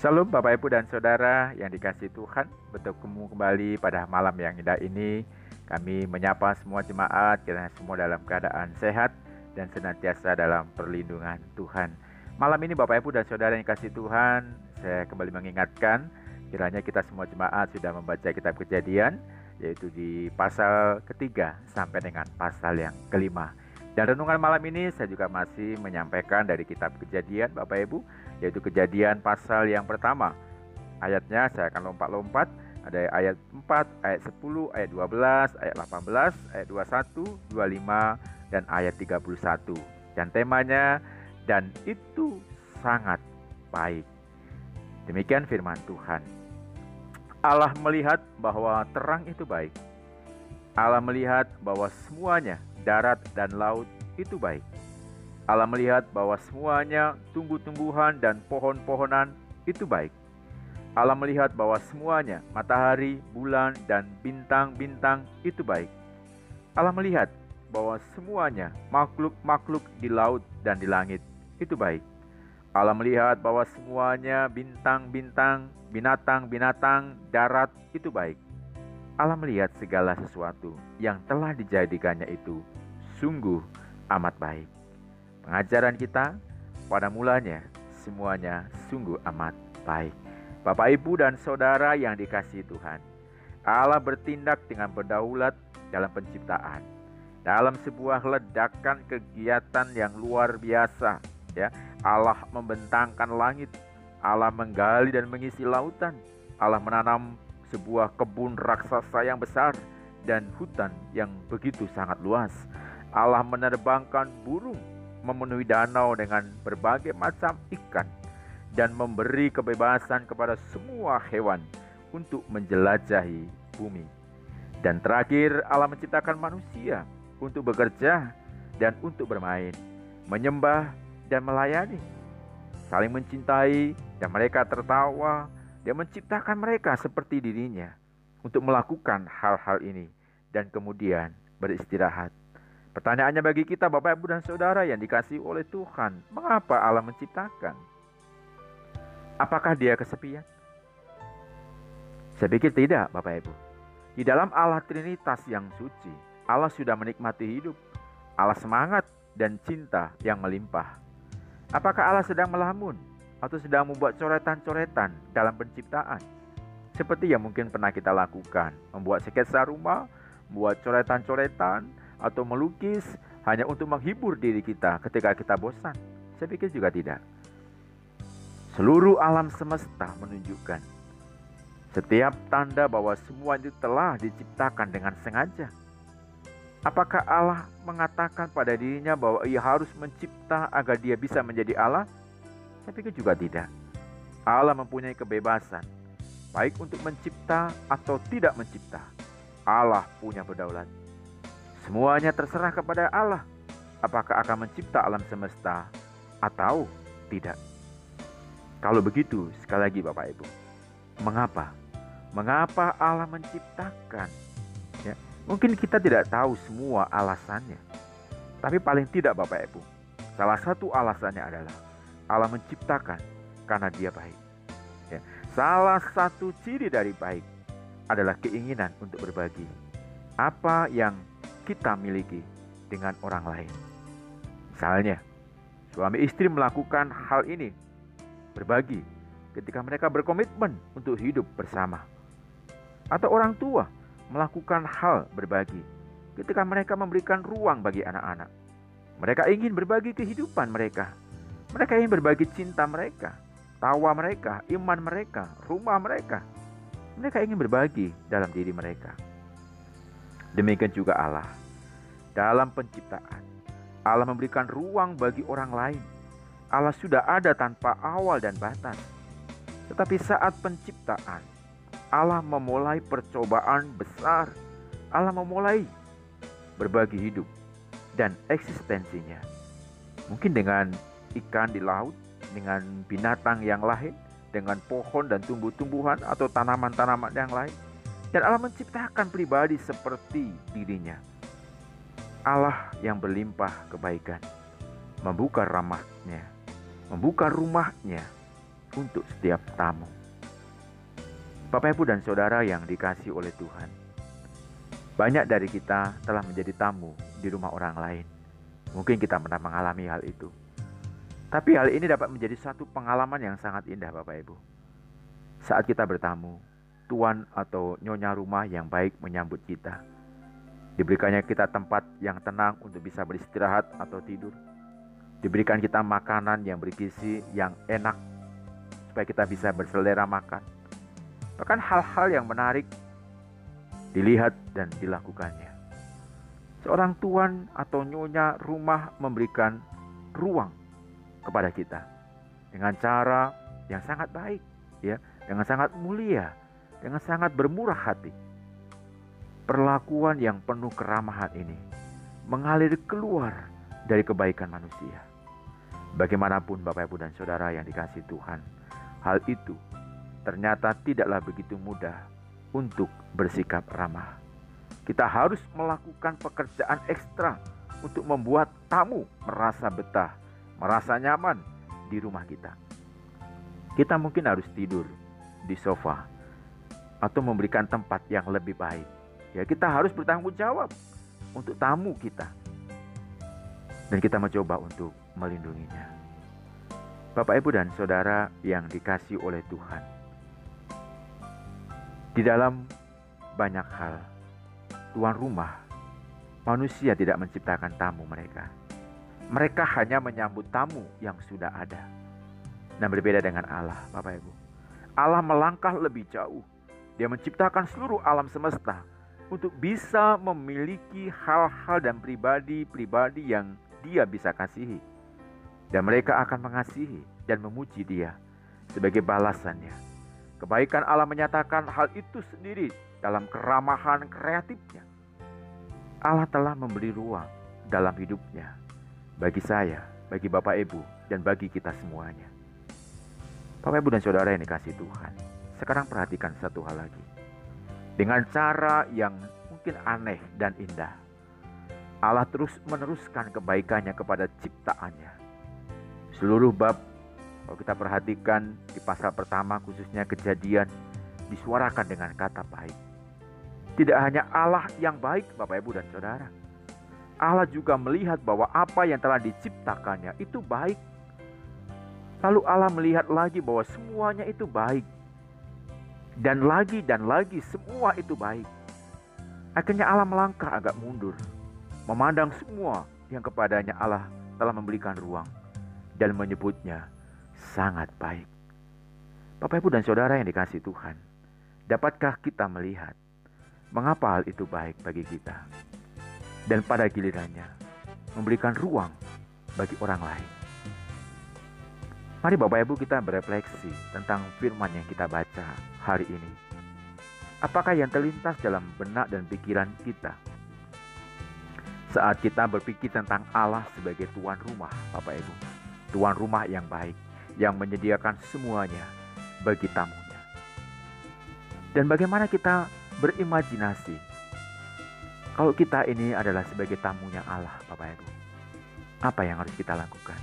Shalom Bapak Ibu dan Saudara yang dikasih Tuhan Bertemu kembali pada malam yang indah ini. Kami menyapa semua jemaat Kiranya semua dalam keadaan sehat Dan senantiasa dalam perlindungan Tuhan. Malam ini Bapak Ibu dan Saudara yang dikasih Tuhan Saya kembali mengingatkan Kiranya kita semua jemaat sudah membaca kitab kejadian Yaitu di pasal ketiga sampai dengan pasal yang kelima dan renungan malam ini saya juga masih menyampaikan dari kitab kejadian Bapak Ibu Yaitu kejadian pasal yang pertama. Ayatnya saya akan lompat-lompat. Ada ayat 4, ayat 10, ayat 12, ayat 18, ayat 21, 25, dan ayat 31 Dan temanya Dan itu sangat baik. Demikian firman Tuhan. Allah melihat bahwa terang itu baik. Allah melihat bahwa semuanya darat, dan laut itu baik. Allah melihat bahwa semuanya tumbuh-tumbuhan dan pohon-pohonan itu baik. Allah melihat bahwa semuanya matahari, bulan, dan bintang-bintang itu baik. Allah melihat bahwa semuanya makhluk-makhluk di laut dan di langit itu baik. Allah melihat bahwa semuanya bintang-bintang, binatang-binatang darat itu baik Allah melihat segala sesuatu yang telah dijadikannya itu sungguh amat baik. Pengajaran kita pada mulanya semuanya sungguh amat baik. Bapak, Ibu, dan saudara yang dikasihi Tuhan, Allah bertindak dengan berdaulat dalam penciptaan. Dalam sebuah ledakan kegiatan yang luar biasa, ya. Allah membentangkan langit, Allah menggali dan mengisi lautan, Allah menanam sebuah kebun raksasa yang besar dan hutan yang begitu sangat luas. Allah menerbangkan burung memenuhi danau dengan berbagai macam ikan dan memberi kebebasan kepada semua hewan untuk menjelajahi bumi. Dan terakhir Allah menciptakan manusia untuk bekerja dan untuk bermain, menyembah dan melayani, saling mencintai dan mereka tertawa dia menciptakan mereka seperti dirinya untuk melakukan hal-hal ini dan kemudian beristirahat. Pertanyaannya bagi kita Bapak Ibu dan Saudara yang dikasih oleh Tuhan, mengapa Allah menciptakan? Apakah dia kesepian? Saya pikir tidak Bapak Ibu. Di dalam Allah Trinitas yang suci, Allah sudah menikmati hidup. Allah semangat dan cinta yang melimpah. Apakah Allah sedang melamun? Atau sedang membuat coretan-coretan dalam penciptaan. Seperti yang mungkin pernah kita lakukan, membuat sketsa rumah, membuat coretan-coretan, atau melukis hanya untuk menghibur diri kita ketika kita bosan. Saya pikir juga tidak. Seluruh alam semesta menunjukkan setiap tanda bahwa semua itu telah diciptakan dengan sengaja. Apakah Allah mengatakan pada dirinya bahwa ia harus mencipta agar dia bisa menjadi Allah? Saya pikir juga tidak. Allah mempunyai kebebasan, baik untuk mencipta atau tidak mencipta. Allah punya berdaulat. Semuanya terserah kepada Allah. Apakah akan mencipta alam semesta atau tidak? Kalau begitu, sekali lagi Bapak Ibu, mengapa? Mengapa Allah menciptakan? Ya, mungkin kita tidak tahu semua alasannya. Tapi paling tidak Bapak Ibu, salah satu alasannya adalah Allah menciptakan karena dia baik. Ya. Salah satu ciri dari baik adalah keinginan untuk berbagi apa yang kita miliki dengan orang lain. Misalnya, suami istri melakukan hal ini, berbagi ketika mereka berkomitmen untuk hidup bersama. Atau orang tua melakukan hal berbagi ketika mereka memberikan ruang bagi anak-anak. Mereka ingin berbagi kehidupan mereka mereka ingin berbagi cinta mereka, tawa mereka, iman mereka, rumah mereka. Mereka ingin berbagi dalam diri mereka. Demikian juga Allah. Dalam penciptaan, Allah memberikan ruang bagi orang lain. Allah sudah ada tanpa awal dan batas. Tetapi saat penciptaan, Allah memulai percobaan besar. Allah memulai berbagi hidup dan eksistensinya. Mungkin dengan ikan di laut, dengan binatang yang lain, dengan pohon dan tumbuh-tumbuhan atau tanaman-tanaman yang lain. Dan Allah menciptakan pribadi seperti dirinya. Allah yang berlimpah kebaikan, membuka ramahnya, membuka rumahnya untuk setiap tamu. Bapak, Ibu, dan saudara yang dikasih oleh Tuhan, banyak dari kita telah menjadi tamu di rumah orang lain. Mungkin kita pernah mengalami hal itu, tapi hal ini dapat menjadi satu pengalaman yang sangat indah, Bapak Ibu. Saat kita bertamu, tuan atau nyonya rumah yang baik menyambut kita. Diberikannya kita tempat yang tenang untuk bisa beristirahat atau tidur. Diberikan kita makanan yang bergizi, yang enak, supaya kita bisa berselera makan Bahkan hal-hal yang menarik dilihat dan dilakukannya. Seorang tuan atau nyonya rumah memberikan ruang kepada kita dengan cara yang sangat baik, ya, dengan sangat mulia, dengan sangat bermurah hati. Perlakuan yang penuh keramahan ini mengalir keluar dari kebaikan manusia. Bagaimanapun Bapak Ibu dan Saudara yang dikasih Tuhan, hal itu ternyata tidaklah begitu mudah untuk bersikap ramah. Kita harus melakukan pekerjaan ekstra untuk membuat tamu merasa betah, merasa nyaman di rumah kita. Kita mungkin harus tidur di sofa atau memberikan tempat yang lebih baik. Ya, kita harus bertanggung jawab untuk tamu kita. Dan kita mencoba untuk melindunginya. Bapak, Ibu, dan Saudara yang dikasih oleh Tuhan di dalam banyak hal, tuan rumah, manusia tidak menciptakan tamu mereka. Mereka hanya menyambut tamu yang sudah ada. Dan berbeda dengan Allah, Bapak Ibu. Allah melangkah lebih jauh. Dia menciptakan seluruh alam semesta untuk bisa memiliki hal-hal dan pribadi-pribadi yang dia bisa kasihi. Dan mereka akan mengasihi dan memuji dia sebagai balasannya Kebaikan Allah menyatakan hal itu sendiri dalam keramahan kreatifnya. Allah telah memberi ruang dalam hidupnya bagi saya, bagi Bapak Ibu, dan bagi kita semuanya. Bapak Ibu dan Saudara yang dikasih Tuhan, sekarang perhatikan satu hal lagi. Dengan cara yang mungkin aneh dan indah, Allah terus meneruskan kebaikannya kepada ciptaannya. Seluruh bab kalau kita perhatikan di pasal pertama khususnya kejadian disuarakan dengan kata baik. Tidak hanya Allah yang baik Bapak Ibu dan Saudara. Allah juga melihat bahwa apa yang telah diciptakannya itu baik. Lalu Allah melihat lagi bahwa semuanya itu baik. Dan lagi dan lagi semua itu baik. Akhirnya Allah melangkah agak mundur. Memandang semua yang kepadanya Allah telah memberikan ruang. Dan menyebutnya sangat baik. Bapak, Ibu, dan Saudara yang dikasih Tuhan, dapatkah kita melihat mengapa hal itu baik bagi kita? Dan pada gilirannya, memberikan ruang bagi orang lain. Mari Bapak Ibu kita berefleksi tentang firman yang kita baca hari ini. Apakah yang terlintas dalam benak dan pikiran kita saat kita berpikir tentang Allah sebagai tuan rumah, Bapak Ibu, tuan rumah yang baik, yang menyediakan semuanya bagi tamunya. Dan bagaimana kita berimajinasi kalau kita ini adalah sebagai tamunya Allah, Bapak Ibu. Apa yang harus kita lakukan?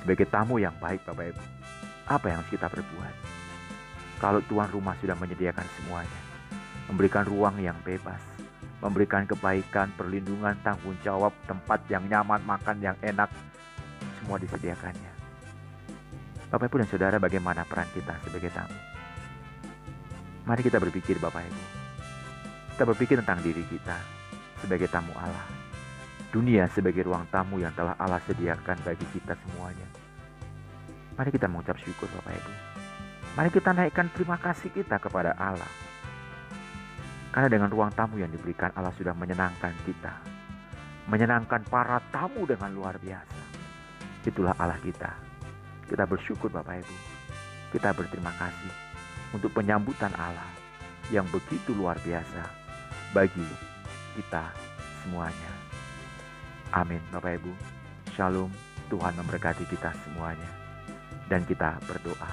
Sebagai tamu yang baik, Bapak Ibu. Apa yang harus kita perbuat? Kalau tuan rumah sudah menyediakan semuanya, memberikan ruang yang bebas, memberikan kebaikan, perlindungan, tanggung jawab, tempat yang nyaman, makan yang enak, semua disediakannya. Bapak Ibu dan Saudara bagaimana peran kita sebagai tamu? Mari kita berpikir Bapak Ibu. Kita berpikir tentang diri kita sebagai tamu Allah. Dunia sebagai ruang tamu yang telah Allah sediakan bagi kita semuanya. Mari kita mengucap syukur Bapak Ibu. Mari kita naikkan terima kasih kita kepada Allah. Karena dengan ruang tamu yang diberikan Allah sudah menyenangkan kita. Menyenangkan para tamu dengan luar biasa. Itulah Allah kita kita bersyukur Bapak Ibu. Kita berterima kasih untuk penyambutan Allah yang begitu luar biasa bagi kita semuanya. Amin Bapak Ibu. Shalom. Tuhan memberkati kita semuanya. Dan kita berdoa.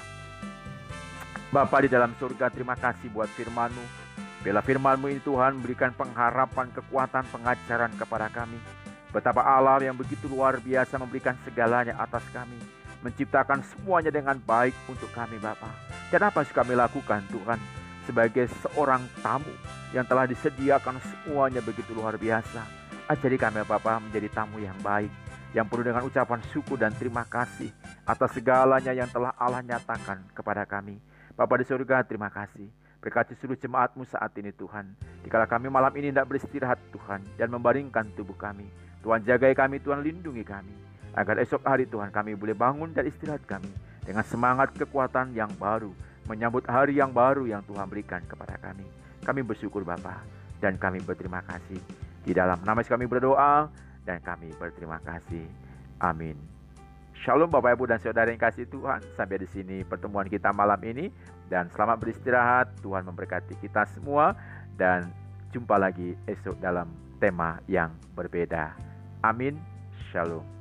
Bapak di dalam surga terima kasih buat firman-Mu. Bila firman-Mu ini Tuhan berikan pengharapan, kekuatan, pengajaran kepada kami. Betapa Allah yang begitu luar biasa memberikan segalanya atas kami menciptakan semuanya dengan baik untuk kami Bapa. Dan apa yang kami lakukan Tuhan sebagai seorang tamu yang telah disediakan semuanya begitu luar biasa. Ajari kami Bapa menjadi tamu yang baik, yang penuh dengan ucapan syukur dan terima kasih atas segalanya yang telah Allah nyatakan kepada kami. Bapa di surga, terima kasih. Berkati seluruh jemaatmu saat ini Tuhan. Dikala kami malam ini tidak beristirahat Tuhan dan membaringkan tubuh kami. Tuhan jagai kami, Tuhan lindungi kami. Agar esok hari Tuhan kami boleh bangun dan istirahat kami dengan semangat kekuatan yang baru. Menyambut hari yang baru yang Tuhan berikan kepada kami. Kami bersyukur Bapa dan kami berterima kasih. Di dalam nama kami berdoa dan kami berterima kasih. Amin. Shalom Bapak Ibu dan Saudara yang kasih Tuhan. Sampai di sini pertemuan kita malam ini dan selamat beristirahat. Tuhan memberkati kita semua dan jumpa lagi esok dalam tema yang berbeda. Amin. Shalom.